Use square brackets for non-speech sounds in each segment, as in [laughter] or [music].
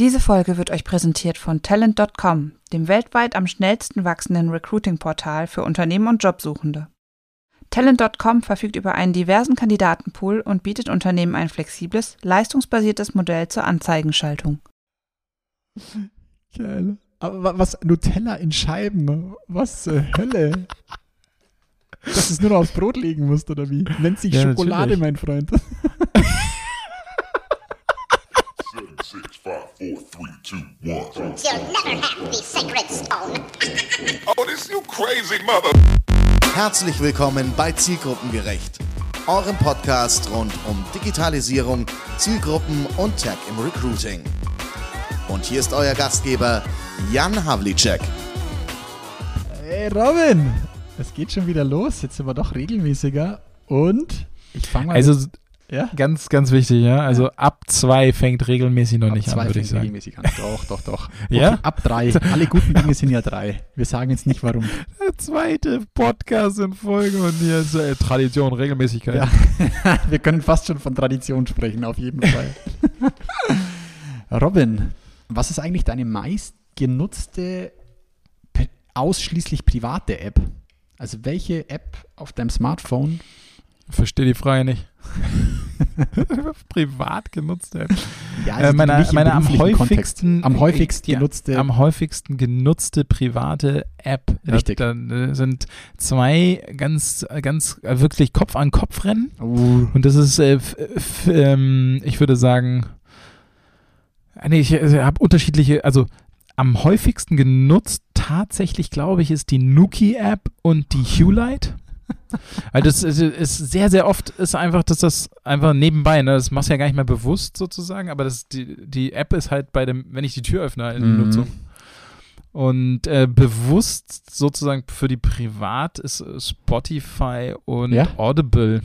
Diese Folge wird euch präsentiert von Talent.com, dem weltweit am schnellsten wachsenden Recruiting-Portal für Unternehmen und Jobsuchende. Talent.com verfügt über einen diversen Kandidatenpool und bietet Unternehmen ein flexibles, leistungsbasiertes Modell zur Anzeigenschaltung. [laughs] Geil. Aber was? Nutella in Scheiben? Was zur Hölle? [laughs] Dass du es nur noch aufs Brot legen musst, oder wie? Nennt sich Ja, Schokolade, natürlich. mein Freund. [laughs] four, three, two, one. You'll never have the sacred stone. [laughs] Oh, this you crazy mother. Herzlich willkommen bei Zielgruppengerecht, eurem Podcast rund um Digitalisierung, Zielgruppen und Tech im Recruiting. Und hier ist euer Gastgeber Jan Havlicek. Hey Robin, es geht schon wieder los. Jetzt sind wir doch regelmäßiger. Und ich fange mal Also mit, ja? ganz, ganz wichtig, ja. Also ab zwei fängt regelmäßig noch nicht ab zwei an, würde ich fängt sagen. regelmäßig an. Doch, doch, doch. [laughs] Ja? Okay, ab drei. Alle guten Dinge sind ja drei. Wir sagen jetzt nicht warum. Der zweite Podcast in Folge und hier ist äh, Tradition, Regelmäßigkeit. Ja. [laughs] Wir können fast schon von Tradition sprechen, auf jeden Fall. [laughs] Robin, was ist eigentlich deine meistgenutzte, ausschließlich private App? Also welche App auf deinem Smartphone? Verstehe die Frage nicht. [laughs] Privat genutzt. Ey. Ja, Äh, meine du nicht im meine am häufigsten, am häufigsten ja, genutzte. am häufigsten genutzte private App. Richtig. Da, da sind zwei ganz, ganz äh, wirklich Kopf an Kopf rennen. Uh, Und das ist, äh, ähm, ich würde sagen, äh, nee, ich äh, habe unterschiedliche, also am häufigsten genutzt tatsächlich, glaube ich, ist die Nuki-App und die Hue-Light. Weil das ist, ist sehr, sehr oft ist einfach, dass das einfach nebenbei, ne, das machst du ja gar nicht mehr bewusst sozusagen, aber das, die, die App ist halt bei dem, wenn ich die Tür öffne, halt in Mhm. Nutzung. Und äh, bewusst sozusagen für die Privat ist Spotify und Ja? Audible.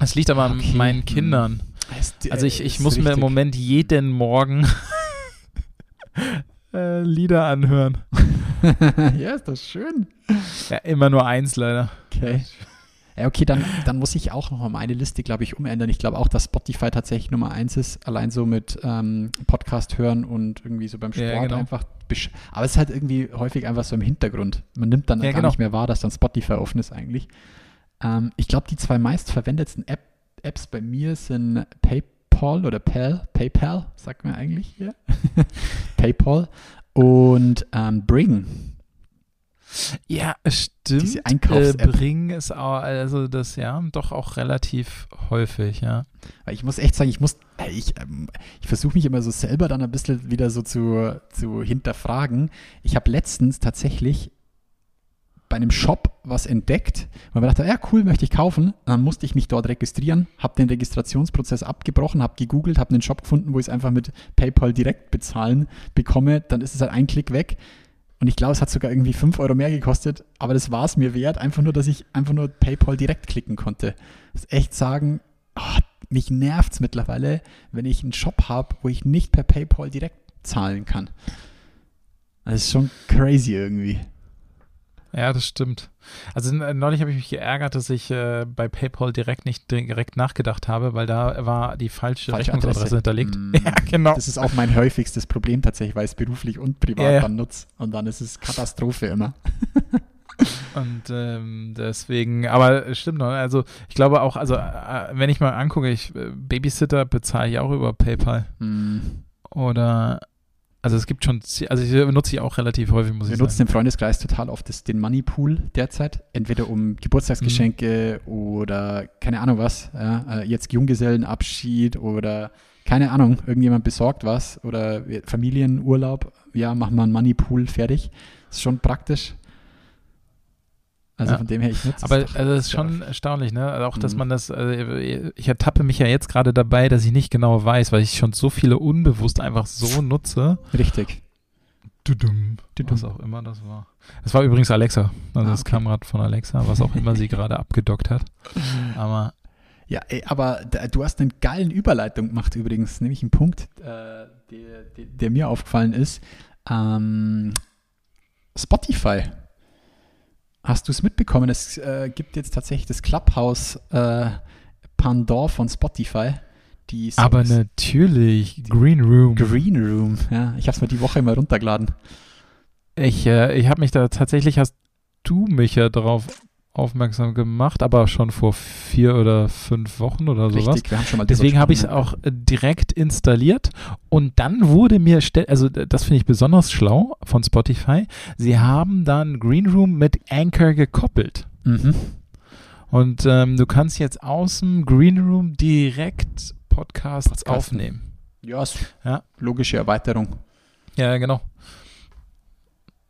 Das liegt aber Okay. an meinen Kindern. ist- Also ich, ich muss mir im. Moment jeden Morgen [laughs] äh, Lieder anhören. [laughs] ja, ist das schön. Ja, immer nur eins leider. Okay. Ja, okay, dann, dann muss ich auch noch mal meine Liste, glaube ich, umändern. Ich glaube auch, dass Spotify tatsächlich Nummer eins ist, allein so mit ähm, Podcast hören und irgendwie so beim Sport Ja, genau. einfach. Aber es ist halt irgendwie häufig einfach so im Hintergrund. Man nimmt dann Ja, gar genau. nicht mehr wahr, dass dann Spotify offen ist eigentlich. Ähm, ich glaube, die zwei meistverwendetsten App Apps bei mir sind PayPal oder Pal, PayPal, sagt man eigentlich hier. [laughs] PayPal und ähm, Bring. Ja, stimmt. Diese Einkaufs-App. Äh, Bring ist auch, also das ja, doch auch relativ häufig, ja. Ich muss echt sagen, ich muss, äh, ich, ähm, ich versuche mich immer so selber dann ein bisschen wieder so zu, zu hinterfragen. Ich habe letztens tatsächlich bei einem Shop was entdeckt, weil man dachte, ja cool, möchte ich kaufen. Dann musste ich mich dort registrieren, habe den Registrationsprozess abgebrochen, habe gegoogelt, habe einen Shop gefunden, wo ich es einfach mit PayPal direkt bezahlen bekomme. Dann ist es halt ein Klick weg. Und ich glaube, es hat sogar irgendwie 5 Euro mehr gekostet, aber das war es mir wert, einfach nur, dass ich einfach nur PayPal direkt klicken konnte. Muss echt sagen, ah, mich nervt es mittlerweile, wenn ich einen Shop habe, wo ich nicht per PayPal direkt zahlen kann. Das ist schon crazy irgendwie. Ja, das stimmt. Also neulich habe ich mich geärgert, dass ich äh, bei PayPal direkt nicht direkt nachgedacht habe, weil da war die falsche, Falsche Rechnungsadresse Adresse. hinterlegt. Mm. [laughs] Ja, genau. Das ist auch mein häufigstes Problem tatsächlich, weil ich es beruflich und privat Ja, ja. dann nutze. Und dann ist es Katastrophe immer. [laughs] Und ähm, deswegen, aber es stimmt noch, also ich glaube auch, also äh, wenn ich mal angucke, ich äh, Babysitter bezahle ich auch über PayPal Mm. oder also es gibt schon, also ich nutze ich auch relativ häufig, muss Wir ich nutzen sagen. im Freundeskreis total oft das, den Moneypool derzeit, entweder um Geburtstagsgeschenke Mhm. oder keine Ahnung was, ja, äh, jetzt Junggesellenabschied oder keine Ahnung, irgendjemand besorgt was oder wir- Familienurlaub, ja, machen wir einen Moneypool fertig. Ist schon praktisch. Also Ja. von dem her, ich nutze Aber es doch also es ist schon oft. erstaunlich, ne? Also auch, dass Mhm. man das, also ich ertappe mich ja jetzt gerade dabei, dass ich nicht genau weiß, weil ich schon so viele unbewusst einfach so nutze. Richtig. Dudum. Dudum. Was auch immer das war. Das war übrigens Alexa. Also Ah, das okay. kam gerade von Alexa, was auch immer sie [laughs] gerade abgedockt hat. [laughs] Aber Ja, ey, aber da- du hast einen geilen Überleitung gemacht übrigens, nämlich einen Punkt, äh, der, der, der mir aufgefallen ist. Ähm, Spotify. Hast du es mitbekommen? Es äh, gibt jetzt tatsächlich das Clubhouse äh, Pendant von Spotify. die Songs. Aber natürlich, Green Room. Green Room, ja. Ich habe es mir die Woche immer runtergeladen. Ich, äh, ich habe mich da tatsächlich, hast du mich ja darauf aufmerksam gemacht, aber schon vor vier oder fünf Wochen oder sowas. Richtig, wir haben schon mal Deswegen habe ich es auch äh, direkt installiert und dann wurde mir, also das finde ich besonders schlau von Spotify, sie haben dann Green Room mit Anchor gekoppelt. Mhm. Und ähm, du kannst jetzt aus dem Green Room direkt Podcasts Podcasten. aufnehmen. Ist Ja. logische Erweiterung. Ja, genau.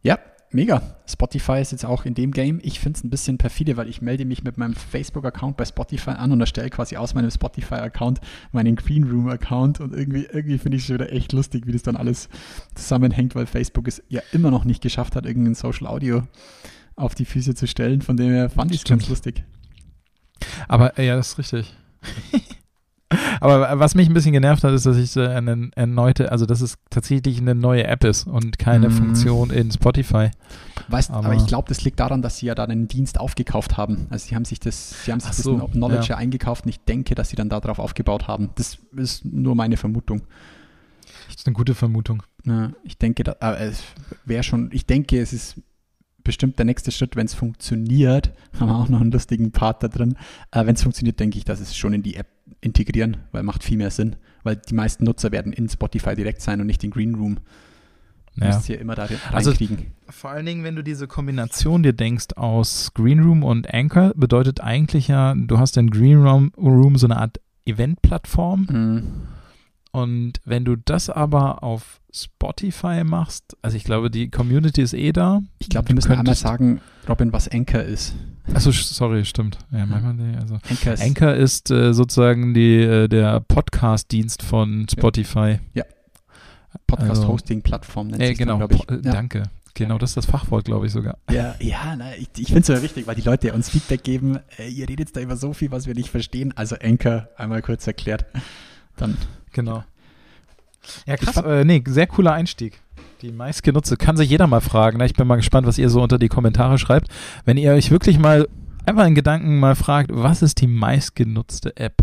Ja, mega. Spotify ist jetzt auch in dem Game. Ich finde es ein bisschen perfide, weil ich melde mich mit meinem Facebook-Account bei Spotify an und erstelle quasi aus meinem Spotify-Account meinen Green Room-Account und irgendwie, irgendwie finde ich es wieder echt lustig, wie das dann alles zusammenhängt, weil Facebook es ja immer noch nicht geschafft hat, irgendein Social Audio auf die Füße zu stellen. Von dem her fand ich es ganz lustig. Aber äh, ja, das ist richtig. [laughs] [laughs] Aber was mich ein bisschen genervt hat, ist, dass ich äh, eine erneute, also dass es tatsächlich eine neue App ist und keine Mhm. Funktion in Spotify. Weißt, aber, Aber- ich glaube, das liegt daran, dass sie ja da den Dienst aufgekauft haben. Also sie haben sich das, sie haben sich das so, Kno- Knowledge ja. eingekauft und ich denke, dass sie dann darauf aufgebaut haben. Das ist nur meine Vermutung. Das ist eine gute Vermutung. Ja, ich denke, da, aber es wäre schon, ich denke, es ist bestimmt der nächste Schritt, wenn es funktioniert. [laughs] Haben wir auch noch einen lustigen Part da drin. Äh, wenn es funktioniert, denke ich, dass es schon in die App integrieren, weil macht viel mehr Sinn. Weil die meisten Nutzer werden in Spotify direkt sein und nicht in Green Room. Du Ja. musst hier immer da Also- reinkriegen. Vor allen Dingen, wenn du diese Kombination dir denkst aus Green Room und Anchor, bedeutet eigentlich ja, du hast in Green Room, Room so eine Art Event-Plattform Mhm. Und wenn du das aber auf Spotify machst, also ich glaube, die Community ist eh da. Ich glaube, wir müssen einmal sagen, Robin, was Anchor ist. Achso, sorry, stimmt. Ja, manchmal, also. Anchor ist Anchor ist äh, sozusagen die, äh, der Podcast-Dienst von Spotify. Podcast-Hosting-Plattform, nennt Äh, sich genau, glaube ich. Po- äh, Ja. Danke. Genau, das ist das Fachwort, glaube ich sogar. Ja, ja na, ich, ich finde es ja wichtig, weil die Leute uns Feedback geben. Äh, ihr redet da über so viel, was wir nicht verstehen. Also Anchor, einmal kurz erklärt. Dann Genau. Ja, krass. fand- Äh, nee, sehr cooler Einstieg. Die meistgenutzte. Kann sich jeder mal fragen. Ne? Ich bin mal gespannt, was ihr so unter die Kommentare schreibt. Wenn ihr euch wirklich mal einfach in Gedanken mal fragt, was ist die meistgenutzte App?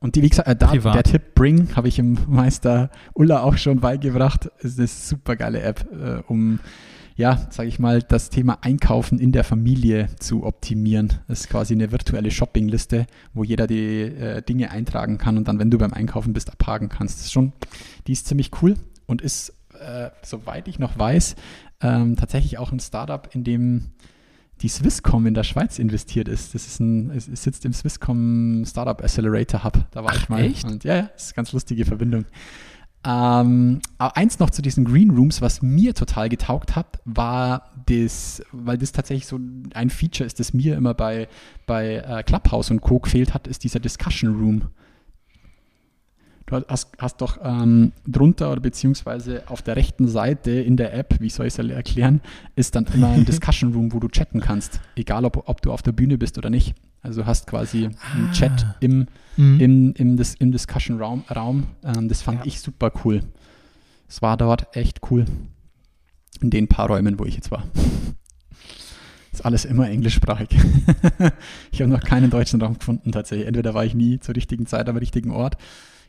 Und die, wie gesagt, äh, da, der Tipp Bring habe ich im Meister Ulla auch schon beigebracht. Ist eine super geile App, äh, um, ja, sage ich mal, das Thema Einkaufen in der Familie zu optimieren. Das ist quasi eine virtuelle Shoppingliste, wo jeder die äh, Dinge eintragen kann und dann, wenn du beim Einkaufen bist, abhaken kannst. Das ist schon, die ist ziemlich cool und ist, äh, soweit ich noch weiß, ähm, tatsächlich auch ein Startup, in dem die Swisscom in der Schweiz investiert ist. Das ist ein, es, sitzt im Swisscom Startup Accelerator Hub. Da war Ach, ich mal. echt? Und ja, ja, das ist eine ganz lustige Verbindung. Ähm, aber eins noch zu diesen Green Rooms, was mir total getaugt hat, war das, weil das tatsächlich so ein Feature ist, das mir immer bei, bei äh, Clubhouse und Co. gefehlt hat, ist dieser Discussion Room. Du hast, hast doch ähm, drunter oder beziehungsweise auf der rechten Seite in der App, wie soll ich es erklären, ist dann immer ein [laughs] Discussion Room, wo du chatten kannst, egal ob, ob du auf der Bühne bist oder nicht. Also du hast quasi einen Ah. Chat im, Mhm. im, im, Dis im Discussion Raum. Ähm, das fand Ja. ich super cool. Es war dort echt cool. In den paar Räumen, wo ich jetzt war. [laughs] Ist alles immer englischsprachig. [laughs] ich habe noch keinen deutschen Raum gefunden tatsächlich. Entweder war ich nie zur richtigen Zeit am richtigen Ort.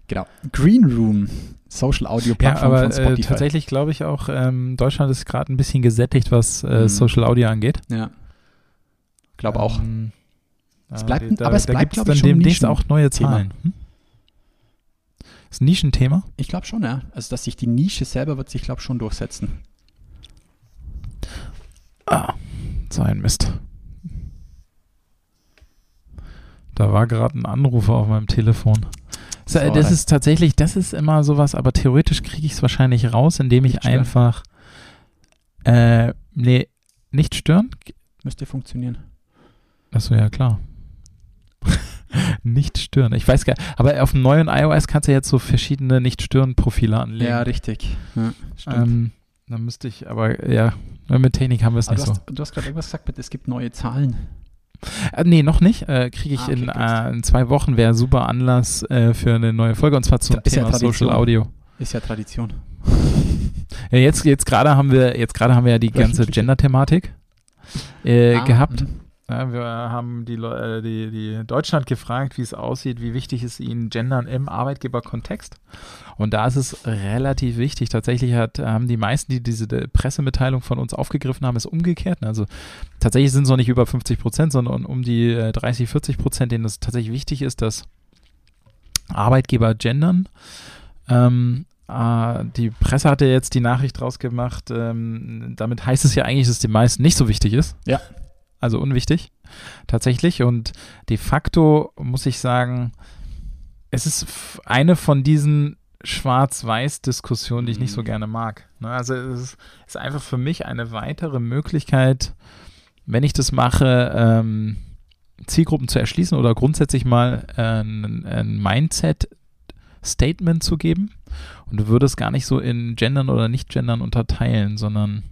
Genau. Green Room, Social Audio Ja, Plattform aber von äh, Spotify. tatsächlich glaube ich auch, ähm, Deutschland ist gerade ein bisschen gesättigt, was äh, Mhm. Social Audio angeht. Ja. Glaube auch. Ähm, Es ja, bleibt- da, aber es da bleibt, gibt's glaub ich, dann schon ein demnächst auch neue. Zahlen. Hm? Ist ein Nischenthema? Ich glaube schon, ja. Also, dass sich die Nische selber wird sich, glaube ich, schon durchsetzen. Ah, so ein Mist. Da war gerade ein Anrufer auf meinem Telefon. So, So, das dann- ist tatsächlich, das ist immer sowas, aber theoretisch kriege ich es wahrscheinlich raus, indem ich einfach äh, nee, nicht stören. Müsste funktionieren. Achso, ja klar. Nicht stören. Ich weiß gar aber auf dem neuen iOS kannst du jetzt so verschiedene Nicht-Stören-Profile anlegen. Ja, richtig. Ja, stimmt. ähm, dann müsste ich, aber ja, mit Technik haben wir es nicht du so. hast, du hast gerade irgendwas gesagt, mit, es gibt neue Zahlen. Äh, nee, noch nicht. Äh, Kriege ich Ah, okay, in, äh, in zwei Wochen, wäre super Anlass äh, für eine neue Folge und zwar zum Ist ja Thema Tradition. Social Audio. Ist ja Tradition. [laughs] Ja, jetzt jetzt gerade haben wir jetzt gerade haben wir ja die ganze Gender-Thematik äh, Ah, gehabt. mhm. Ja, wir haben die, äh, die, die Deutschland gefragt, wie es aussieht, wie wichtig ist ihnen Gendern im Arbeitgeberkontext. Und da ist es relativ wichtig. Tatsächlich hat, haben die meisten, die diese äh, Pressemitteilung von uns aufgegriffen haben, es umgekehrt. Also tatsächlich sind es noch nicht über 50 Prozent, sondern um die äh, 30, 40 Prozent, denen es tatsächlich wichtig ist, dass Arbeitgeber gendern. Ähm, äh, die Presse hatte jetzt die Nachricht rausgemacht. Ähm, damit heißt es ja eigentlich, dass es den meisten nicht so wichtig ist. Ja. Also unwichtig, tatsächlich. Und de facto muss ich sagen, es ist eine von diesen Schwarz-Weiß-Diskussionen, die ich nicht so gerne mag. Ne? Also es ist, einfach für mich eine weitere Möglichkeit, wenn ich das mache, ähm, Zielgruppen zu erschließen oder grundsätzlich mal äh, ein, ein Mindset-Statement zu geben. Und du würdest gar nicht so in Gendern oder Nicht-Gendern unterteilen, sondern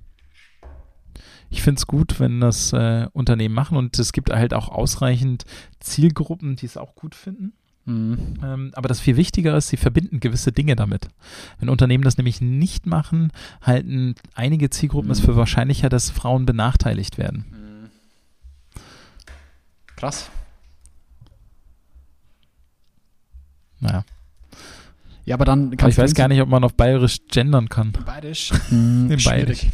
ich finde es gut, wenn das äh, Unternehmen machen und es gibt halt auch ausreichend Zielgruppen, die es auch gut finden. Mhm. Ähm, aber das viel Wichtigere ist, sie verbinden gewisse Dinge damit. Wenn Unternehmen das nämlich nicht machen, halten einige Zielgruppen es für wahrscheinlicher, dass Frauen benachteiligt werden. Krass. Naja. Ja, aber dann Aber ich weiß gar nicht, ob man auf Bayerisch gendern kann. Bayerisch. [laughs] Hm, schwierig.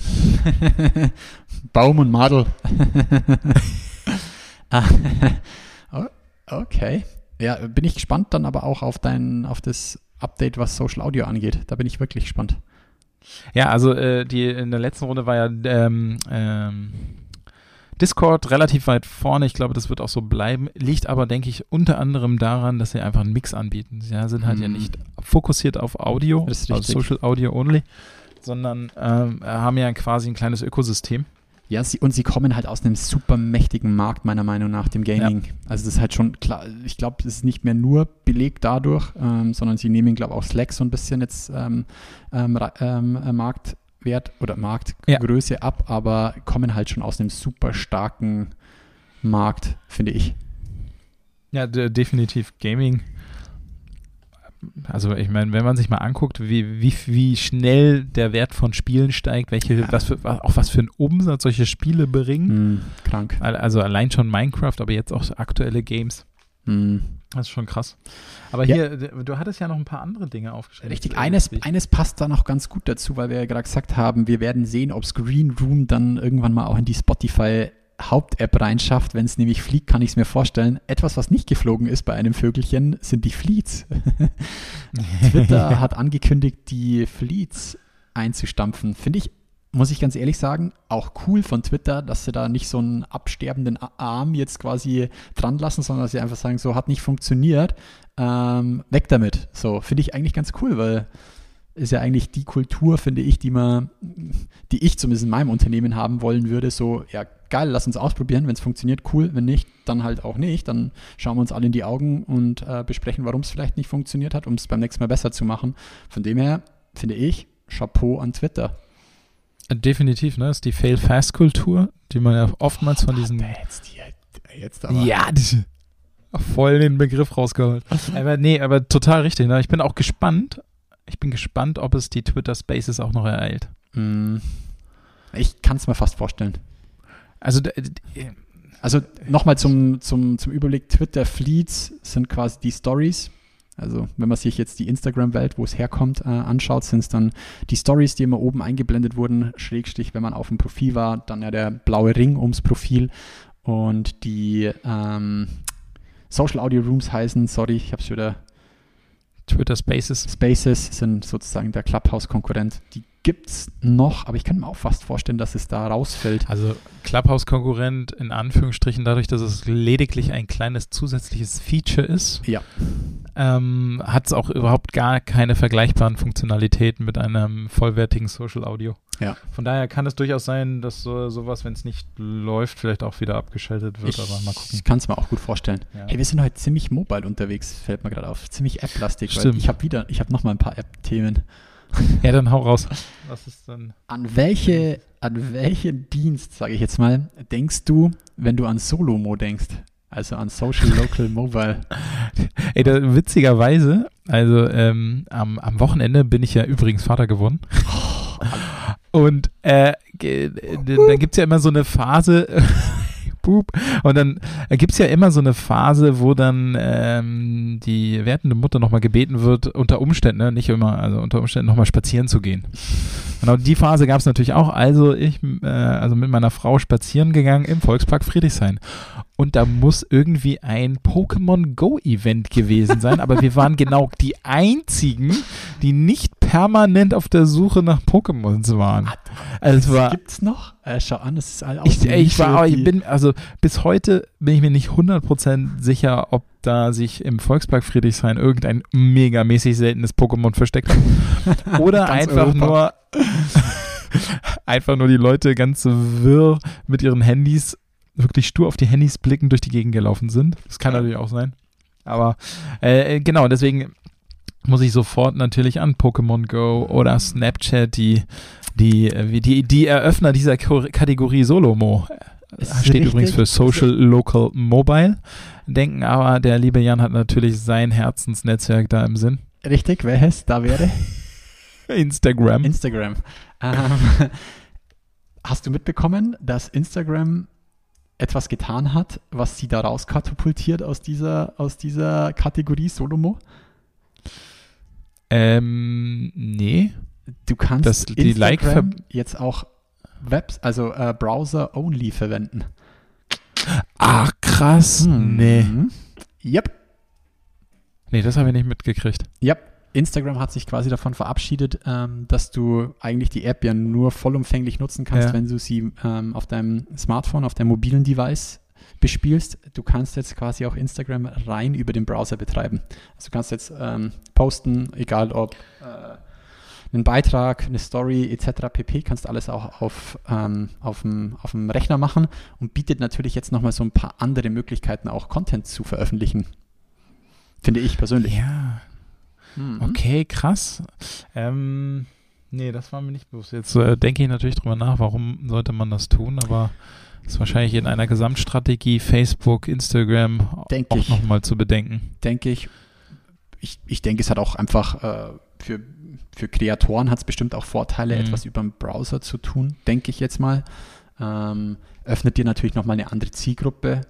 [laughs] Baum und Madel. [laughs] Ah, okay. Ja, bin ich gespannt dann aber auch auf dein, auf das Update, was Social Audio angeht. Da bin ich wirklich gespannt. Ja, also äh, die in der letzten Runde war ja ähm, ähm, Discord relativ weit vorne. Ich glaube, das wird auch so bleiben. Liegt aber, denke ich, unter anderem daran, dass sie einfach einen Mix anbieten. Sie ja, sind halt ja Mhm. nicht fokussiert auf Audio, ist also. Social Audio only, sondern ähm, haben ja quasi ein kleines Ökosystem. Ja, sie, und sie kommen halt aus einem super mächtigen Markt, meiner Meinung nach, dem Gaming. Also das ist halt schon klar, ich glaube, es ist nicht mehr nur belegt dadurch, ähm, sondern sie nehmen, glaube ich, auch Slack so ein bisschen jetzt ähm, ähm, ra- Marktwert oder Marktgröße ab, aber kommen halt schon aus einem super starken Markt, finde ich. Ja, de definitiv Gaming. Also ich meine, wenn man sich mal anguckt, wie, wie, wie schnell der Wert von Spielen steigt, welche, Ja. was für, auch was für einen Umsatz solche Spiele bringen. Hm, krank. Al- Also allein schon Minecraft, aber jetzt auch so aktuelle Games. Hm. Das ist schon krass. Aber Ja. hier, du hattest ja noch ein paar andere Dinge aufgeschrieben. Richtig, eines, eines passt da noch ganz gut dazu, weil wir ja gerade gesagt haben, wir werden sehen, ob Screen Room dann irgendwann mal auch in die Spotify Haupt-App reinschafft. Wenn es nämlich fliegt, kann ich es mir vorstellen. Etwas, was nicht geflogen ist bei einem Vögelchen, sind die Fleets. [laughs] Twitter [laughs] hat angekündigt, die Fleets einzustampfen. Finde ich, muss ich ganz ehrlich sagen, auch cool von Twitter, dass sie da nicht so einen absterbenden Arm jetzt quasi dran lassen, sondern dass sie einfach sagen, so hat nicht funktioniert, ähm, weg damit. So, finde ich eigentlich ganz cool, weil ist ja eigentlich die Kultur, finde ich, die man, die ich zumindest in meinem Unternehmen haben wollen würde, so, ja, geil, lass uns ausprobieren, wenn es funktioniert, cool, wenn nicht, dann halt auch nicht, dann schauen wir uns alle in die Augen und äh, besprechen, warum es vielleicht nicht funktioniert hat, um es beim nächsten Mal besser zu machen. Von dem her, finde ich, Chapeau an Twitter. Definitiv, ne? Das ist die Fail-Fast-Kultur, die man ja oftmals von diesen. Jetzt, jetzt Ja, die, voll den Begriff rausgeholt. aber nee, aber total richtig. Ne? Ich bin auch gespannt. Ich bin gespannt, ob es die Twitter Spaces auch noch ereilt. Mm, Ich kann es mir fast vorstellen. Also Also nochmal zum, zum, zum Überblick, Twitter Fleets sind quasi die Stories. Also wenn man sich jetzt die Instagram-Welt, wo es herkommt, äh, anschaut, sind es dann die Stories, die immer oben eingeblendet wurden, Schrägstrich, wenn man auf dem Profil war, dann ja der blaue Ring ums Profil und die ähm, Social Audio Rooms heißen, sorry, ich habe es wieder Twitter Spaces. Spaces sind sozusagen der Clubhouse-Konkurrent. Die gibt es noch, aber ich kann mir auch fast vorstellen, dass es da rausfällt. Also Clubhouse-Konkurrent in Anführungsstrichen dadurch, dass es lediglich ein kleines zusätzliches Feature ist, Ja. Ähm, hat es auch überhaupt gar keine vergleichbaren Funktionalitäten mit einem vollwertigen Social Audio. Ja. Von daher kann es durchaus sein, dass so, sowas, wenn es nicht läuft, vielleicht auch wieder abgeschaltet wird, Ich, aber mal gucken. ich kann es mir auch gut vorstellen. Ja. Hey, wir sind heute ziemlich mobile unterwegs, fällt mir gerade auf. Ziemlich App-lastig. Ich habe wieder, ich habe noch mal ein paar App-Themen. [laughs] Ja, dann hau raus. Was ist denn? An welche, an welchen Dienst, sage ich jetzt mal, denkst du, wenn du an Solomo denkst? Also an Social Local Mobile. [laughs] Ey, da, witzigerweise, also ähm, am, am Wochenende bin ich ja übrigens Vater geworden. Und äh, da gibt es ja immer so eine Phase, [laughs] Boop. Und dann gibt es ja immer so eine Phase, wo dann ähm, die wertende Mutter nochmal gebeten wird, unter Umständen, ne, nicht immer, also unter Umständen nochmal spazieren zu gehen. Genau die Phase gab es natürlich auch. Also ich, äh, also mit meiner Frau spazieren gegangen im Volkspark Friedrichshain. Und da muss irgendwie ein Pokémon Go Event gewesen sein. Aber wir waren genau die einzigen, die nicht permanent auf der Suche nach Pokémons waren. Also es war, Gibt's noch? Äh, schau an, das ist all ich, ich war, aber ich bin, also bis heute bin ich mir nicht 100% sicher, ob da sich im Volkspark Friedrichshain irgendein megamäßig seltenes Pokémon versteckt hat. [laughs] Oder einfach Europa. nur [laughs] einfach nur die Leute ganz wirr mit ihren Handys, wirklich stur auf die Handys blicken, durch die Gegend gelaufen sind. Das kann natürlich auch sein. Aber äh, genau, deswegen muss ich sofort natürlich an Pokémon Go oder Snapchat, die, die, äh, die, die Eröffner dieser Kategorie Solomo. Ist Steht übrigens für Social Local Mobile. Denken aber, der liebe Jan hat natürlich sein Herzensnetzwerk da im Sinn. Richtig, welches da wäre? [laughs] Instagram. Instagram. Ähm, hast du mitbekommen, dass Instagram etwas getan hat, was sie da rauskatapultiert aus dieser, aus dieser Kategorie Solomo? Ähm, nee. Du kannst Das- die Like- Instagram jetzt auch Webs, also äh, Browser-only verwenden. Ach, krass. Nee. Mhm. Yep. Nee, das habe ich nicht mitgekriegt. Yep. Instagram hat sich quasi davon verabschiedet, ähm, dass du eigentlich die App ja nur vollumfänglich nutzen kannst, Ja. wenn du sie ähm, auf deinem Smartphone, auf deinem mobilen Device bespielst. Du kannst jetzt quasi auch Instagram rein über den Browser betreiben. Also du kannst jetzt ähm, posten, egal ob äh, einen Beitrag, eine Story etc. pp. Kannst alles auch auf, ähm, auf, dem, auf dem Rechner machen und bietet natürlich jetzt nochmal so ein paar andere Möglichkeiten, auch Content zu veröffentlichen. Finde ich persönlich. Ja. Mhm. Okay, krass. Ähm, nee, das war mir nicht bewusst. Jetzt äh, denke ich natürlich drüber nach, warum sollte man das tun, aber ist wahrscheinlich in einer Gesamtstrategie Facebook, Instagram Denk auch nochmal zu bedenken. denke ich. Ich, ich denke, es hat auch einfach äh, für, für Kreatoren hat es bestimmt auch Vorteile, Mhm. etwas über den Browser zu tun, denke ich jetzt mal. Ähm, öffnet dir natürlich nochmal eine andere Zielgruppe.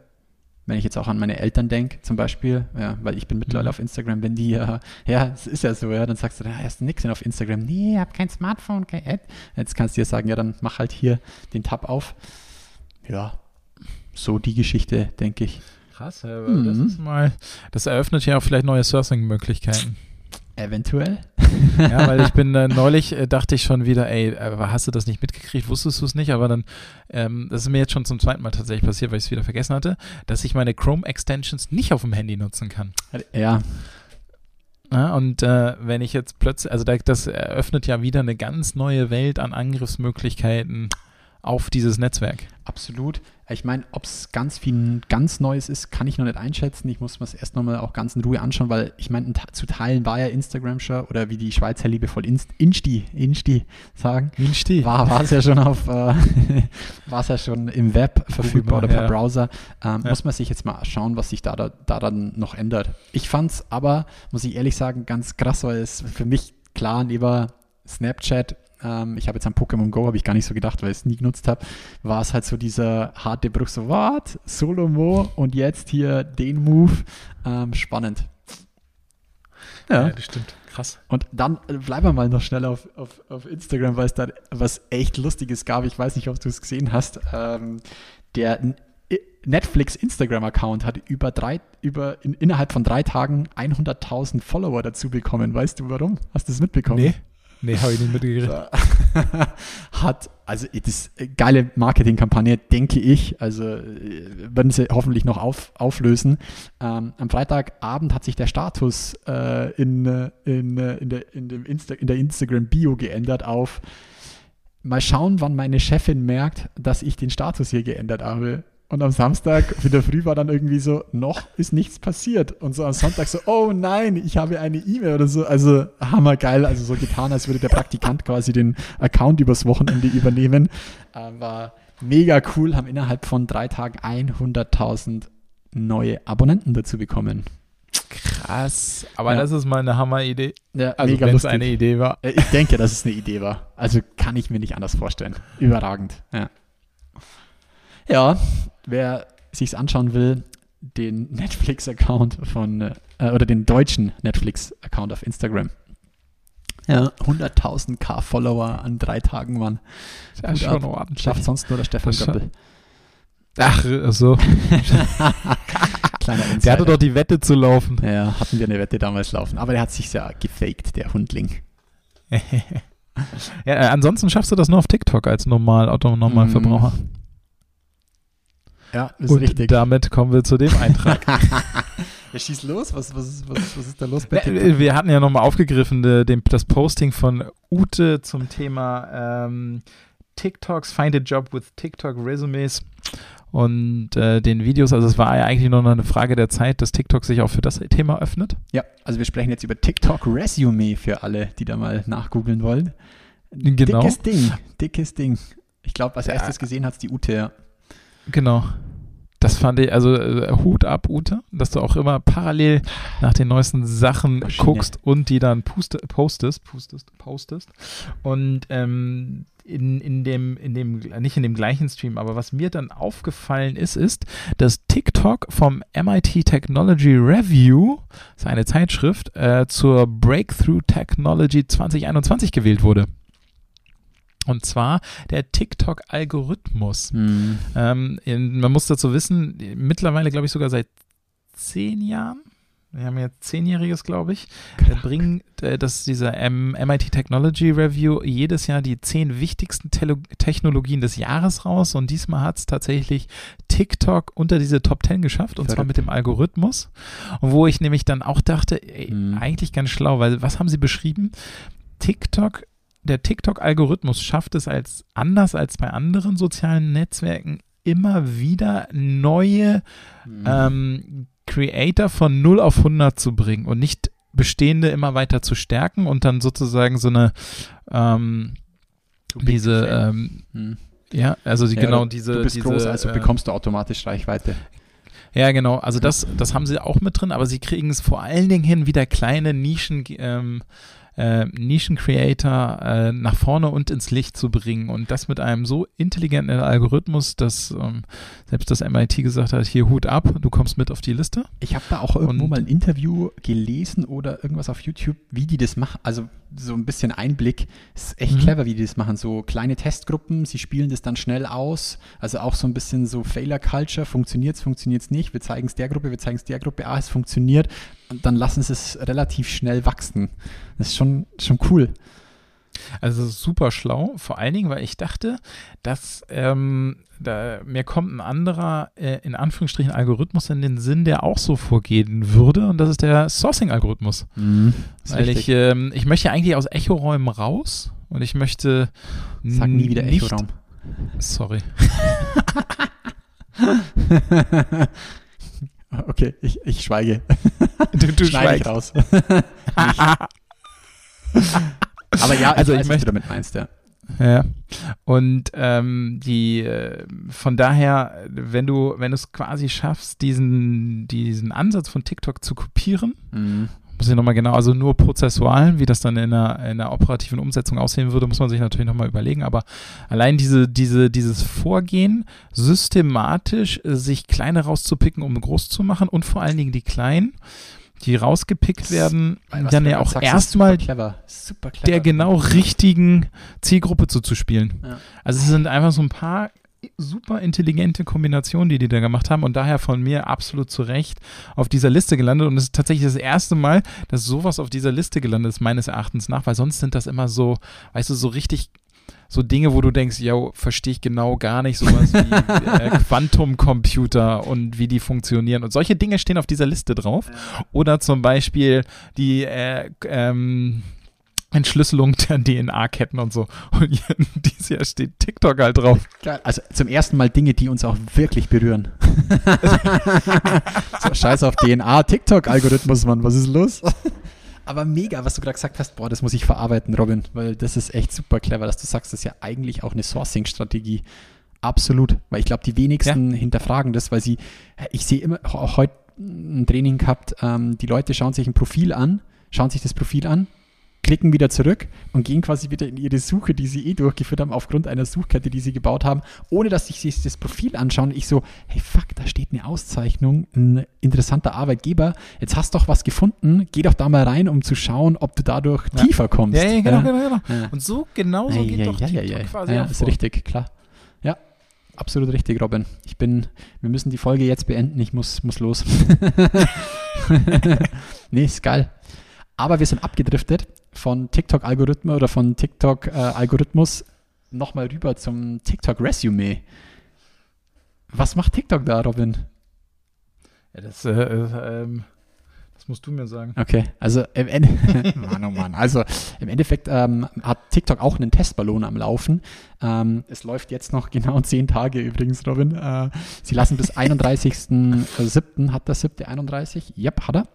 Wenn ich jetzt auch an meine Eltern denke, zum Beispiel, ja, weil ich bin mittlerweile Mhm. auf Instagram, wenn die, äh, ja, es ist ja so, ja, dann sagst du, da hast du nichts denn auf Instagram. Nee, ich habe kein Smartphone, kein App. Jetzt kannst du dir sagen, ja, dann mach halt hier den Tab auf. Ja, so die Geschichte, denke ich. Krass, das Mhm. ist mal, das eröffnet ja auch vielleicht neue Sourcing-Möglichkeiten. Eventuell. ja, [laughs] weil ich bin äh, neulich, äh, dachte ich schon wieder, ey, äh, hast du das nicht mitgekriegt, wusstest du es nicht, aber dann, ähm, das ist mir jetzt schon zum zweiten Mal tatsächlich passiert, weil ich es wieder vergessen hatte, dass ich meine Chrome-Extensions nicht auf dem Handy nutzen kann. Ja, Ja, und äh, wenn ich jetzt plötzlich, also da, das eröffnet ja wieder eine ganz neue Welt an Angriffsmöglichkeiten auf dieses Netzwerk. Absolut. Ich meine, ob es ganz viel ganz Neues ist, kann ich noch nicht einschätzen. Ich muss mir es erst nochmal auch ganz in Ruhe anschauen, weil ich meine, zu Teilen war ja Instagram schon, oder wie die Schweizer liebevoll Inst Insti, Insti sagen, Steh. war es ja schon auf, äh, [laughs] war es ja schon im Web verfügbar oder per ja. Browser. Ähm, Ja. Muss man sich jetzt mal schauen, was sich da, da, da dann noch ändert. Ich fand es aber, muss ich ehrlich sagen, ganz krass, weil es für mich klar neben Snapchat, ähm, ich habe jetzt an Pokémon Go, habe ich gar nicht so gedacht, weil ich es nie genutzt habe, war es halt so dieser harte Bruch, so, what? Solomo und jetzt hier den Move. Ähm, spannend. Ja. das stimmt. Krass. Und dann äh, bleiben wir mal noch schnell auf, auf, auf Instagram, weil es da was echt Lustiges gab. Ich weiß nicht, ob du es gesehen hast. Ähm, der Netflix Instagram-Account hat über drei, über in, innerhalb von drei Tagen 100.000 Follower dazu bekommen. Weißt du warum? Hast du es mitbekommen? Nee, nee, habe ich nicht mitgekriegt. [laughs] hat, also das ist eine geile Marketingkampagne, denke ich. Also äh, werden sie hoffentlich noch auf, auflösen. Ähm, am Freitagabend hat sich der Status äh, in, äh, in, äh, in der, in, dem Insta in der Instagram-Bio geändert auf Mal schauen, wann meine Chefin merkt, dass ich den Status hier geändert habe. Und am Samstag wieder früh war dann irgendwie so, noch ist nichts passiert. Und so am Sonntag so, oh nein, ich habe eine E-Mail oder so. Also hammergeil, also so getan, als würde der Praktikant quasi den Account übers Wochenende übernehmen. Äh, war mega cool, haben innerhalb von drei Tagen 100.000 neue Abonnenten dazu bekommen. Krass. Aber Ja. das ist mal eine Hammer-Idee. Ja, Also wenn es eine Idee war. Ich denke, dass es eine Idee war. Also kann ich mir nicht anders vorstellen. Überragend. Ja. Ja, wer sich's anschauen will, den Netflix-Account von, äh, oder den deutschen Netflix-Account auf Instagram. Ja, 100.000 K-Follower an drei Tagen, Mann. Ja, schon ab. ordentlich. Schafft sonst nur der Stefan Göppel. Ach, so. [laughs] Kleiner Insider. Der hatte doch die Wette zu laufen. ja, hatten wir eine Wette damals laufen. Aber der hat sich ja gefaked, der Hundling. [laughs] ja, äh, ansonsten schaffst du das nur auf TikTok als normal Autonormalverbraucher. Ja, ist Und richtig. damit kommen wir zu dem Eintrag. [laughs] ja, schieß los. Was, was, was, was ist da los bei TikTok? Äh, Wir hatten ja nochmal aufgegriffen de, dem, das Posting von Ute zum Thema ähm, TikToks, Find a Job with TikTok Resumes und äh, den Videos. Also es war ja eigentlich nur noch eine Frage der Zeit, dass TikTok sich auch für das Thema öffnet. Ja, also wir sprechen jetzt über TikTok Resume für alle, die da mal nachgoogeln wollen. Genau. Dickes Ding, dickes Ding. Ich glaube, als Ja. erstes gesehen hat es die Ute. Genau. Das fand ich, also äh, Hut ab, Ute, dass du auch immer parallel nach den neuesten Sachen Maschine. guckst und die dann puste, postest, postest, postest. Und ähm, in, in dem, in dem, nicht in dem gleichen Stream, aber was mir dann aufgefallen ist, ist, dass TikTok vom MIT Technology Review, das ist eine Zeitschrift, äh, zur Breakthrough Technology 2021 gewählt wurde. Und zwar der TikTok-Algorithmus. Ähm, in, man muss dazu wissen, mittlerweile glaube ich sogar seit zehn Jahren, wir haben jetzt zehnjähriges, glaube ich, äh, bringen äh, das dieser MIT Technology Review jedes Jahr die zehn wichtigsten Tele Technologien des Jahres raus und diesmal hat es tatsächlich TikTok unter diese Top 10 geschafft und zwar mit dem Algorithmus. Und wo ich nämlich dann auch dachte, ey, Mhm. eigentlich ganz schlau, weil was haben sie beschrieben? TikTok der TikTok-Algorithmus schafft es als anders als bei anderen sozialen Netzwerken immer wieder neue Mhm. ähm, Creator von 0 auf 100 zu bringen und nicht bestehende immer weiter zu stärken und dann sozusagen so eine ähm, diese ähm, Hm. ja also die, Ja, genau du- diese Du bist diese, groß, also äh, bekommst du automatisch Reichweite. ja, genau. Also das, das haben sie auch mit drin, aber sie kriegen es vor allen Dingen hin, wieder kleine Nischen, ähm, äh, Nischen-Creator äh, nach vorne und ins Licht zu bringen. Und das mit einem so intelligenten Algorithmus, dass ähm, selbst das MIT gesagt hat, hier Hut ab, du kommst mit auf die Liste. Ich habe da auch irgendwo Und- mal ein Interview gelesen oder irgendwas auf YouTube, wie die das machen. Also so ein bisschen Einblick. Ist echt Mhm. clever, wie die das machen. So kleine Testgruppen, sie spielen das dann schnell aus. Also auch so ein bisschen so Failure-Culture. Funktioniert es, funktioniert es nicht. Wir zeigen es der Gruppe, wir zeigen es der Gruppe. Ah, es funktioniert. Dann lassen sie es relativ schnell wachsen. Das ist schon, schon cool. Also super schlau, vor allen Dingen, weil ich dachte, dass ähm, da, mir kommt ein anderer, äh, in Anführungsstrichen, Algorithmus in den Sinn, der auch so vorgehen würde. Und das ist der Sourcing-Algorithmus. Ist Weil ich, ähm, ich möchte eigentlich aus Echoräumen raus und ich möchte Sag nie wieder Echoraum. Sorry. [laughs] okay, ich, ich schweige. Du, du Schneide ich raus. [laughs] Aber ja, Also ich weiß, was möchte- du damit meinst, ja. Ja. Und ähm, die äh, von daher, wenn du, wenn du es quasi schaffst, diesen, diesen Ansatz von TikTok zu kopieren, Mhm. Muss ich nochmal genau, also nur prozessual, wie das dann in der, in der operativen Umsetzung aussehen würde, muss man sich natürlich nochmal überlegen. Aber allein diese, diese, dieses Vorgehen, systematisch äh, sich kleine rauszupicken, um groß zu machen und vor allen Dingen die kleinen, die rausgepickt werden, was dann ja auch erstmal der genau richtigen Zielgruppe zuzuspielen. Ja. Also es sind einfach so ein paar super intelligente Kombinationen, die die da gemacht haben und daher von mir absolut zu Recht auf dieser Liste gelandet und es ist tatsächlich das erste Mal, dass sowas auf dieser Liste gelandet ist, meines Erachtens nach, weil sonst sind das immer so, weißt du, so richtig so Dinge, wo du denkst, ja, verstehe ich genau gar nicht, sowas wie [laughs] äh, Quantumcomputer und wie die funktionieren. Und solche Dinge stehen auf dieser Liste drauf. Oder zum Beispiel die äh, ähm, Entschlüsselung der DNA-Ketten und so. Und hier, [laughs] dieses Jahr steht TikTok halt drauf. Also zum ersten Mal Dinge, die uns auch wirklich berühren. [laughs] so, scheiß auf DNA, TikTok-Algorithmus, Mann, was ist los? Aber mega, was du gerade gesagt hast, boah, das muss ich verarbeiten, Robin, weil das ist echt super clever, dass du sagst, das ist ja eigentlich auch eine Sourcing-Strategie. Absolut, weil ich glaube, die wenigsten hinterfragen das, weil sie, ich sehe immer, auch heute ein Training gehabt, ähm, die Leute schauen sich ein Profil an, schauen sich das Profil an, klicken wieder zurück und gehen quasi wieder in ihre Suche, die sie eh durchgeführt haben, aufgrund einer Suchkette, die sie gebaut haben, ohne dass sie sich das Profil anschauen. Ich so, hey fuck, da steht eine Auszeichnung, ein interessanter Arbeitgeber. Jetzt hast du doch was gefunden, geh doch da mal rein, um zu schauen, ob du dadurch Ja. tiefer kommst. Ja, ja, genau, genau, genau. Ja. Und so, genau so geht doch TikTok ei, ei. quasi Ja, ist vor. richtig, klar. Ja, absolut richtig, Robin. Ich bin, wir müssen die Folge jetzt beenden, ich muss, muss los. [laughs] nee, ist geil. Aber wir sind abgedriftet von TikTok-Algorithmus oder von TikTok-Algorithmus nochmal rüber zum TikTok-Resume. Was macht TikTok da, Robin? Ja, das, äh, äh, ähm, das musst du mir sagen. Okay, also im Ende, [laughs] Mann, oh Mann. Also im Endeffekt ähm, hat TikTok auch einen Testballon am Laufen. Ähm, es läuft jetzt noch genau zehn Tage übrigens, Robin. Äh, sie lassen bis [laughs] 31.07. hat der 7. 31? Yep, hat er.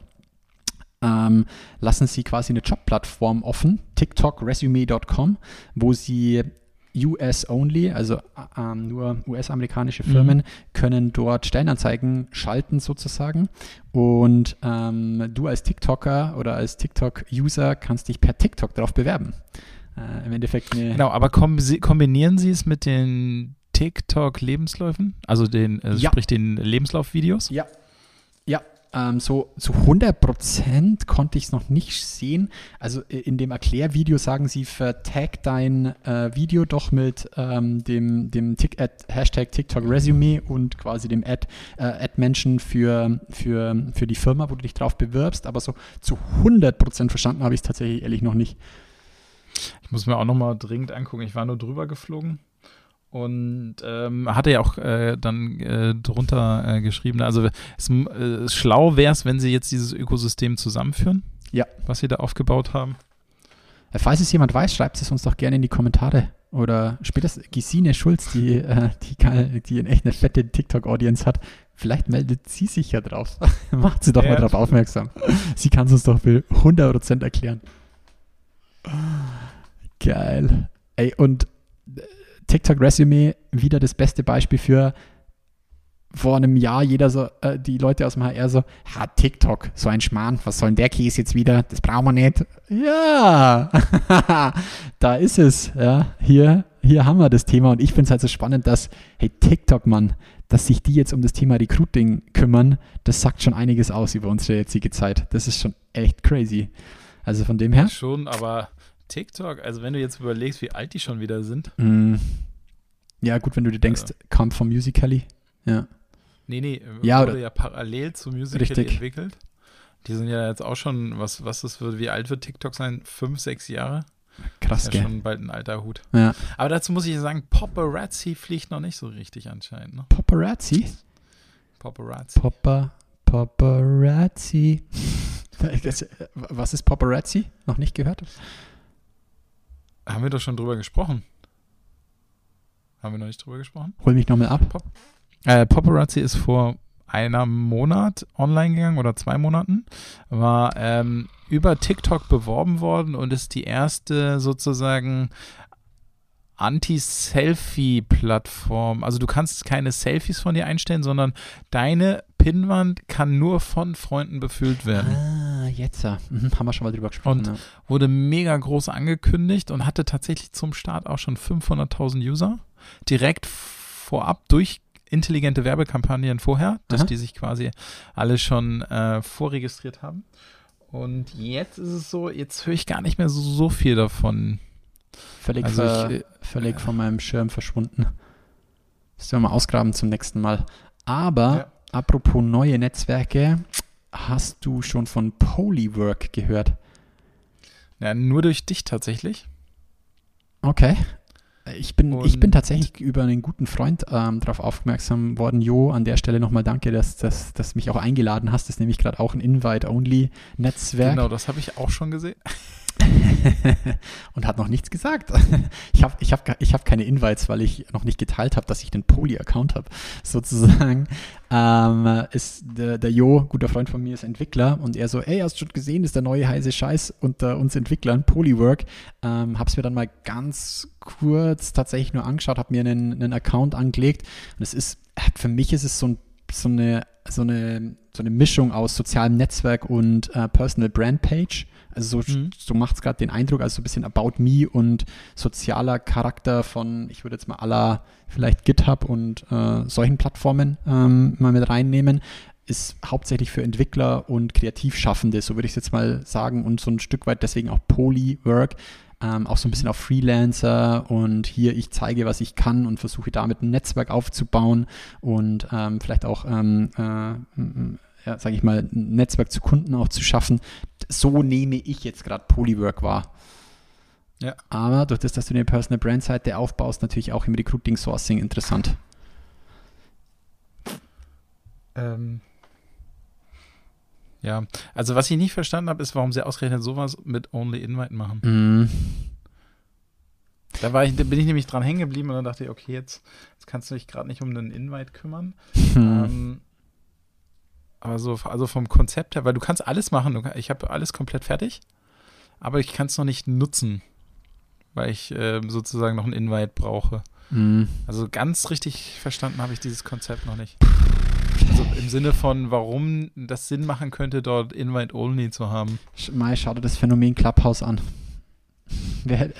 Ähm, lassen sie quasi eine Jobplattform offen, tiktokresume.com, wo sie US-only, also ähm, nur US-amerikanische Firmen, können dort Stellenanzeigen schalten sozusagen. Und ähm, du als TikToker oder als TikTok-User kannst dich per TikTok darauf bewerben. Äh, Im Endeffekt eine. Genau, aber kombinieren Sie es mit den TikTok-Lebensläufen? Also den, äh, Ja. sprich den Lebenslaufvideos? Ja. Ähm, so zu 100% konnte ich es noch nicht sehen. Also äh, in dem Erklärvideo sagen sie, vertag dein äh, Video doch mit ähm, dem, dem Tik Ad, Hashtag TikTok Resume und quasi dem Ad, äh, Ad-Menschen für, für, für die Firma, wo du dich drauf bewirbst. Aber so zu 100% verstanden habe ich es tatsächlich ehrlich noch nicht. Ich muss mir auch nochmal dringend angucken. Ich war nur drüber geflogen und ähm, hatte ja auch äh, dann äh, drunter äh, geschrieben, also es, äh, schlau wäre es, wenn sie jetzt dieses Ökosystem zusammenführen, Ja. was sie da aufgebaut haben. Äh, Falls es jemand weiß, schreibt es uns doch gerne in die Kommentare. Oder spätestens Gesine Schulz, die, [laughs] äh, die, geil- die in echt eine fette TikTok-Audience hat. Vielleicht meldet sie sich ja drauf. [laughs] Macht sie doch Ja. mal drauf aufmerksam. Sie kann es uns doch für 100% erklären. [laughs] Geil. Ey, und äh, TikTok-Resume wieder das beste Beispiel für vor einem Jahr jeder so, äh, die Leute aus dem HR so, ha, TikTok, so ein Schmarrn, was soll denn der Käse jetzt wieder? Das brauchen wir nicht. Ja, [laughs] da ist es. Ja, hier, hier haben wir das Thema und ich finde es halt so spannend, dass, hey, TikTok, Mann, dass sich die jetzt um das Thema Recruiting kümmern, das sagt schon einiges aus über unsere jetzige Zeit. Das ist schon echt crazy. Also von dem her. Schon, aber TikTok, also wenn du jetzt überlegst, wie alt die schon wieder sind. Mm, ja, gut, wenn du dir denkst, Also. kam vom Musical.ly. Ja. Nee, nee, Ja, wurde oder- ja parallel zu Musical.ly Richtig. entwickelt. Die sind ja jetzt auch schon, was, was wird, wie alt wird TikTok sein? Fünf, sechs Jahre? Krass, ist ja gell? schon bald ein alter Hut. Ja. Aber dazu muss ich sagen, Paparazzi fliegt noch nicht so richtig anscheinend. Ne? Paparazzi? Paparazzi. Papa, Paparazzi. [laughs] Was ist Paparazzi? Noch nicht gehört? Haben wir doch schon drüber gesprochen. Haben wir noch nicht drüber gesprochen? Hol mich nochmal ab. Äh, Paparazzi ist vor einem Monat online gegangen oder zwei Monaten, war ähm, über TikTok beworben worden und ist die erste sozusagen Anti-Selfie-Plattform. Also du kannst keine Selfies von dir einstellen, sondern deine Pinnwand kann nur von Freunden befüllt werden. Ah, jetzt. Mhm, haben wir schon mal drüber gesprochen. Und- ja. Wurde mega groß angekündigt und hatte tatsächlich zum Start auch schon 500.000 User. Direkt vorab durch intelligente Werbekampagnen vorher, dass Aha. die sich quasi alle schon äh, vorregistriert haben. Und jetzt ist es so, jetzt höre ich gar nicht mehr so, so viel davon. Völlig, Also ver, ich, äh, völlig von meinem Schirm verschwunden. Das werden wir mal ausgraben zum nächsten Mal. Aber Ja. apropos neue Netzwerke, hast du schon von Polywork gehört? Ja, nur durch dich tatsächlich. Okay. Ich bin, ich bin tatsächlich über einen guten Freund ähm, darauf aufmerksam worden. Jo, an der Stelle nochmal danke, dass du dass, dass mich auch eingeladen hast. Das ist nämlich gerade auch ein Invite-Only-Netzwerk. Genau, das habe ich auch schon gesehen. [laughs] [laughs] und hat noch nichts gesagt. Ich [laughs] habe ich hab, ich hab keine Invites, weil ich noch nicht geteilt habe, dass ich den Poly-Account habe, [laughs] sozusagen. Ähm, ist der, der Jo, guter Freund von mir, ist Entwickler und er so, ey, hast du schon gesehen, ist der neue heiße Scheiß unter uns Entwicklern, Polywork. Ähm, hab's mir dann mal ganz kurz tatsächlich nur angeschaut, habe mir einen, einen Account angelegt und es ist, für mich ist es so, ein, so eine, so eine so eine Mischung aus sozialem Netzwerk und äh, Personal Brand Page. Also so, Mhm. so macht es gerade den Eindruck, also so ein bisschen About Me und sozialer Charakter von, ich würde jetzt mal aller vielleicht GitHub und äh, solchen Plattformen ähm, mal mit reinnehmen, ist hauptsächlich für Entwickler und Kreativschaffende, so würde ich es jetzt mal sagen, und so ein Stück weit deswegen auch Polywork, ähm, auch so ein bisschen auf Freelancer und hier ich zeige, was ich kann und versuche damit ein Netzwerk aufzubauen und ähm, vielleicht auch, ähm, äh, ja, sage ich mal, ein Netzwerk zu Kunden auch zu schaffen. So nehme ich jetzt gerade Polywork wahr. Ja. Aber durch das, dass du eine Personal Brand Seite aufbaust, natürlich auch im Recruiting Sourcing interessant. Ähm, ja, also was ich nicht verstanden habe, ist, warum sie ausgerechnet sowas mit Only Invite machen. Mm. Da, war ich, da bin ich nämlich dran hängen geblieben und dann dachte ich, okay, jetzt, jetzt kannst du dich gerade nicht um einen Invite kümmern. Hm. Ähm, aber so, also vom Konzept her, weil du kannst alles machen. Ich habe alles komplett fertig, aber ich kann es noch nicht nutzen, weil ich ähm, sozusagen noch einen Invite brauche. Mm. Also ganz richtig verstanden habe ich dieses Konzept noch nicht. Also im Sinne von, warum das Sinn machen könnte, dort Invite-Only zu haben. Mai, schau dir das Phänomen Clubhouse an.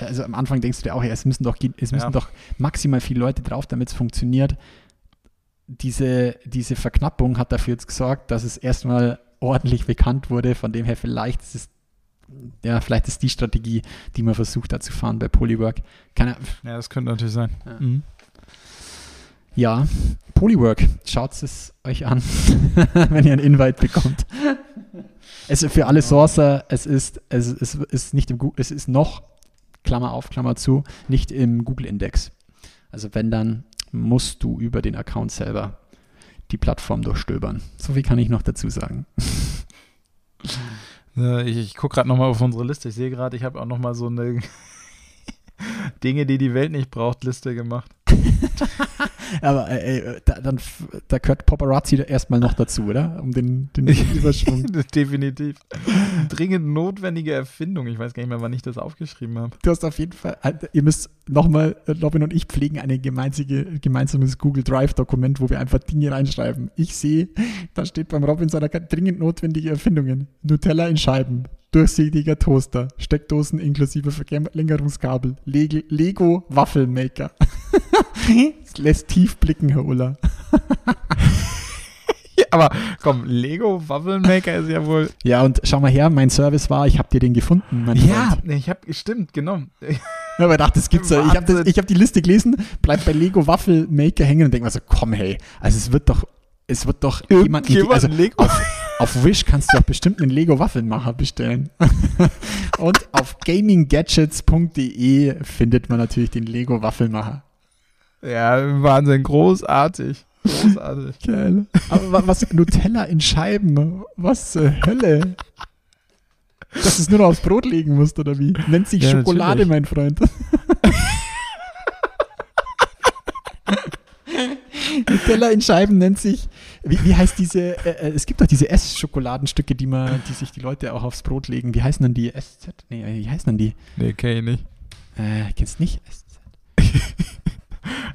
Also am Anfang denkst du dir auch, ja, es müssen doch, es müssen Ja. doch maximal viele Leute drauf, damit es funktioniert. Diese, diese Verknappung hat dafür jetzt gesorgt, dass es erstmal ordentlich bekannt wurde. Von dem her vielleicht ist es, ja, vielleicht ist die Strategie, die man versucht da zu fahren bei Polywork. Keine, Ja, das könnte natürlich sein. Ja. Mhm. ja, Polywork, schaut es euch an, [laughs] wenn ihr einen Invite bekommt. Es ist für alle Sourcer, es ist, es es ist nicht im Google, es ist noch, Klammer auf, Klammer zu, nicht im Google-Index. Also wenn, dann musst du über den Account selber die Plattform durchstöbern. So viel kann ich noch dazu sagen. [laughs] Äh, Ich, ich gucke gerade nochmal auf unsere Liste. Ich sehe gerade, ich habe auch nochmal so eine Dinge, die die Welt nicht braucht, Liste gemacht. [laughs] Aber äh, da, dann, da gehört Paparazzi erstmal noch dazu, oder? Um den, den [laughs] Überschwung. Definitiv. Dringend notwendige Erfindung. Ich weiß gar nicht mehr, wann ich das aufgeschrieben habe. Du hast auf jeden Fall, äh, ihr müsst nochmal, äh, Robin und ich pflegen ein gemeinsame, gemeinsames Google Drive-Dokument, wo wir einfach Dinge reinschreiben. Ich sehe, da steht beim Robin seiner Karte dringend notwendige Erfindungen. Nutella in Scheiben, durchsichtiger Toaster, Steckdosen inklusive Verlängerungskabel, Lego, Lego Waffelmaker. [laughs] Es lässt tief blicken, Herr Uller. [laughs] Ja, aber komm, Lego Waffle Maker ist ja wohl. Ja, und schau mal her, mein Service war, ich habe dir den gefunden, Ja, Freund. ich habe, stimmt, genau. [laughs] Ja, aber ich dachte, das gibt's ja. Ich habe hab die Liste gelesen, bleib bei Lego Waffel Maker hängen und denk mir so, komm hey, also es wird doch, es wird doch jemand, Irgendjemand also Lego- auf, auf Wish kannst du doch bestimmt einen Lego Waffelmacher bestellen. [laughs] und auf gaminggadgets.de findet man natürlich den Lego Waffelmacher. Ja, Wahnsinn, großartig. Großartig. [laughs] Geil. Aber wa- was, Nutella in Scheiben, was zur Hölle? Dass du es nur noch aufs Brot legen musst, oder wie? Nennt sich Ja, Schokolade, natürlich. mein Freund. [laughs] Nutella in Scheiben nennt sich, wie, wie heißt diese, äh, äh, es gibt doch diese Essschokoladenstücke, die man, die sich die Leute auch aufs Brot legen. Wie heißen denn die? SZ? Nee, äh, wie heißen denn die? Nee, kenn ich nicht. Äh, kennst nicht? SZ? [laughs]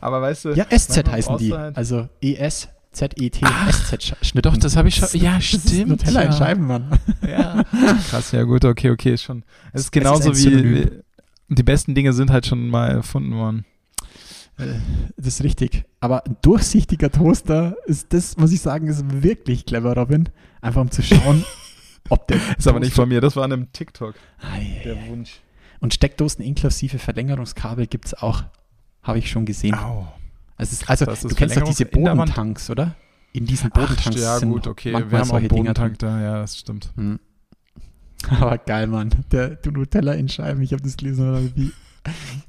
Aber weißt du, Ja, SZ heißen die. Also ES, Z-E-T, SZ-Schnitt. doch, das habe ich schon- ja, stimmt, Nutella in ja. Scheiben, Mann. [laughs] Ja. Krass, ja gut, okay, okay, ist schon. Es ist genauso wie die besten Dinge sind halt schon mal erfunden worden. Äh, Das ist richtig. Aber ein durchsichtiger Toaster ist das, muss ich sagen, ist wirklich clever, Robin. Einfach um zu schauen, [laughs] ob der. Ist aber nicht von mir, das war an einem TikTok. Ei, Der Wunsch. Und Steckdosen inklusive Verlängerungskabel gibt es auch. Habe ich schon gesehen. Au. Also, ist, also Das du kennst doch diese? Bodentanks, oder? In diesen Ach, Bodentanks ja sind gut, okay, wir haben auch Bodentank da, ja, das stimmt. Hm. [laughs] Aber geil, Mann. Der du Nutella in Scheiben, ich habe das gelesen. dachte, Wie,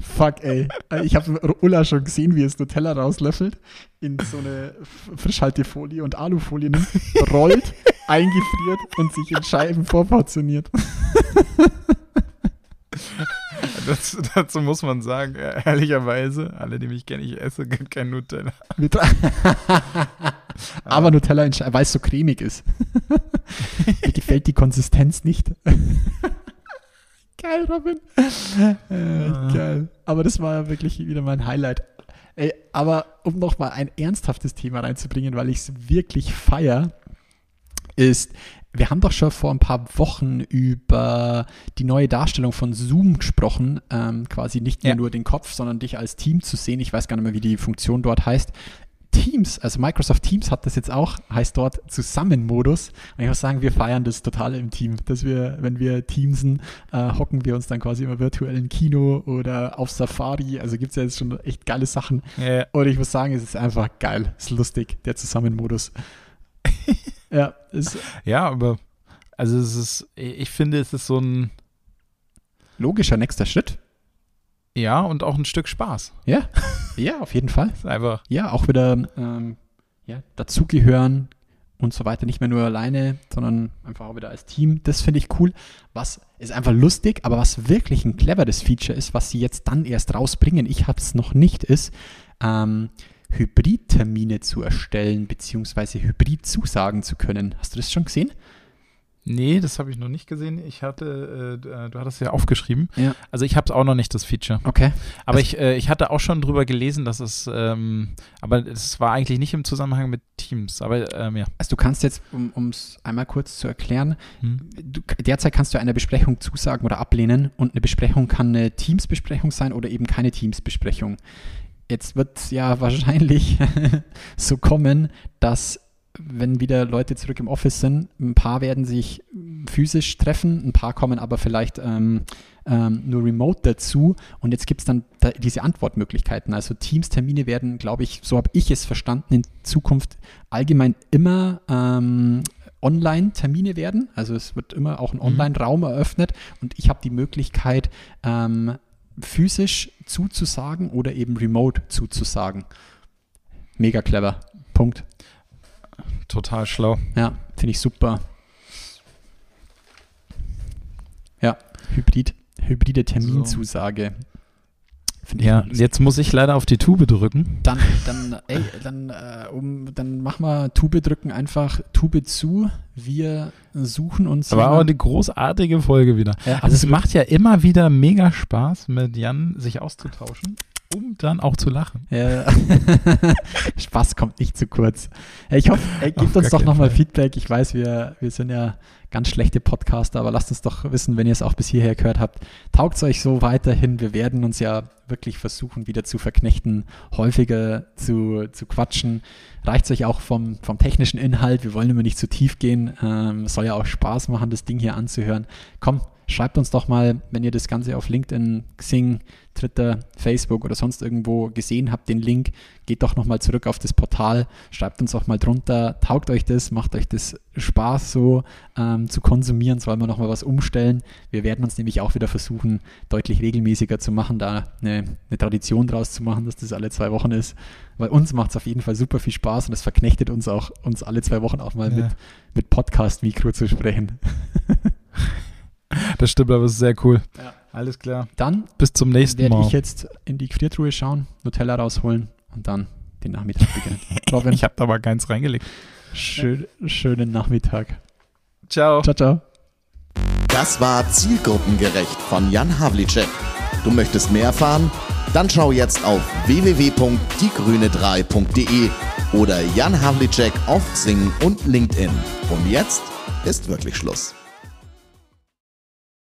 fuck, ey. Ich habe Ulla schon gesehen, wie es Nutella rauslöffelt, in so eine Frischhaltefolie und Alufolie nimmt, rollt, [laughs] eingefriert und sich in Scheiben vorportioniert. [laughs] Das, dazu muss man sagen, äh, ehrlicherweise, alle, die mich kennen, ich esse kein Nutella. [laughs] Aber Nutella weil es so cremig ist. Mir gefällt die Konsistenz nicht. Geil, Robin. [laughs] Äh, geil. Aber das war ja wirklich wieder mein Highlight. Ey, aber um nochmal ein ernsthaftes Thema reinzubringen, weil ich es wirklich feier. ist, wir haben doch schon vor ein paar Wochen über die neue Darstellung von Zoom gesprochen, ähm, quasi nicht mehr Ja. nur den Kopf, sondern dich als Team zu sehen. Ich weiß gar nicht mehr, wie die Funktion dort heißt. Teams, also Microsoft Teams hat das jetzt auch, heißt dort Zusammenmodus. Und ich muss sagen, wir feiern das total im Team, dass wir, wenn wir teamsen, äh, hocken wir uns dann quasi immer virtuell im Kino oder auf Safari. Also gibt es ja jetzt schon echt geile Sachen. Ja. Und ich muss sagen, es ist einfach geil. Es ist lustig, der Zusammenmodus. [laughs] ja, ist Ja, aber also es ist, ich finde, es ist so ein, logischer nächster Schritt. Ja, und auch ein Stück Spaß. Ja, [laughs] ja, auf jeden Fall. Einfach, Ja, auch wieder ähm, ja, dazugehören und so weiter. Nicht mehr nur alleine, sondern einfach auch wieder als Team. Das finde ich cool. Was ist einfach lustig, aber was wirklich ein cleveres Feature ist, was sie jetzt dann erst rausbringen, ich habe es noch nicht, ist, ähm, Hybridtermine zu erstellen, beziehungsweise Hybrid zusagen zu können. Hast du das schon gesehen? Nee, das habe ich noch nicht gesehen. Ich hatte, äh, du hattest ja aufgeschrieben. Ja. Also ich habe es auch noch nicht, das Feature. Okay. Aber Also- ich, äh, ich hatte auch schon drüber gelesen, dass es, ähm, aber es war eigentlich nicht im Zusammenhang mit Teams. Aber ähm, ja. Also du kannst jetzt, um es einmal kurz zu erklären, Hm. du, derzeit kannst du einer Besprechung zusagen oder ablehnen und eine Besprechung kann eine Teamsbesprechung sein oder eben keine Teamsbesprechung. Jetzt wird ja wahrscheinlich [laughs] so kommen, dass wenn wieder Leute zurück im Office sind, ein paar werden sich physisch treffen, ein paar kommen aber vielleicht ähm, ähm, nur remote dazu und jetzt gibt es dann da diese Antwortmöglichkeiten. Also Teams-Termine werden, glaube ich, so habe ich es verstanden, in Zukunft allgemein immer ähm, Online-Termine werden. Also es wird immer auch ein Online-Raum eröffnet und ich habe die Möglichkeit, ähm, physisch zuzusagen oder eben remote zuzusagen. Mega clever. Punkt. Total schlau. Ja, finde ich super. Ja, Hybrid, hybride Terminzusage. Ich Ja, jetzt muss ich leider auf die Tube drücken. Dann, dann, ey, dann, äh, um, dann machen wir Tube drücken einfach Tube zu. Wir suchen uns. Aber auch jemand- eine großartige Folge wieder. Ja, Also es macht ja immer wieder mega Spaß, mit Jan sich auszutauschen, um dann auch zu lachen. Ja. [laughs] Spaß kommt nicht zu kurz. Ich hoffe, ey, Auf gebt uns gar doch nochmal. Feedback. Ich weiß, wir, wir sind ja ganz schlechte Podcaster, aber lasst uns doch wissen, wenn ihr es auch bis hierher gehört habt. Taugt es euch so weiterhin? Wir werden uns ja wirklich versuchen, wieder zu verknechten, häufiger zu, zu quatschen. Reicht es euch auch vom, vom technischen Inhalt? Wir wollen immer nicht zu tief gehen. Ähm, soll ja auch Spaß machen, das Ding hier anzuhören. Komm, schreibt uns doch mal, wenn ihr das Ganze auf LinkedIn, Xing, Twitter, Facebook oder sonst irgendwo gesehen habt, den Link, geht doch nochmal zurück auf das Portal, schreibt uns auch mal drunter, taugt euch das, macht euch das Spaß so ähm, zu konsumieren, sollen wir nochmal was umstellen. Wir werden uns nämlich auch wieder versuchen, deutlich regelmäßiger zu machen, da eine, eine Tradition draus zu machen, dass das alle zwei Wochen ist. Weil uns macht es auf jeden Fall super viel Spaß und es verknechtet uns auch, uns alle zwei Wochen auch mal Ja. mit, mit Podcast-Mikro zu sprechen. [laughs] [laughs] Das stimmt, aber es ist sehr cool. Ja. Alles klar. Dann Bis zum nächsten werde Mal. ich jetzt in die Gefriertruhe schauen, Nutella rausholen und dann den Nachmittag beginnen. [laughs] Robin, Ich habe da mal keins reingelegt. schön, schönen Nachmittag. Ciao. Ciao, ciao. Das war Zielgruppengerecht von Jan Havlicek. Du möchtest mehr erfahren? Dann schau jetzt auf www.diegrüne3.de oder Jan Havlicek auf Xing und LinkedIn. Und jetzt ist wirklich Schluss.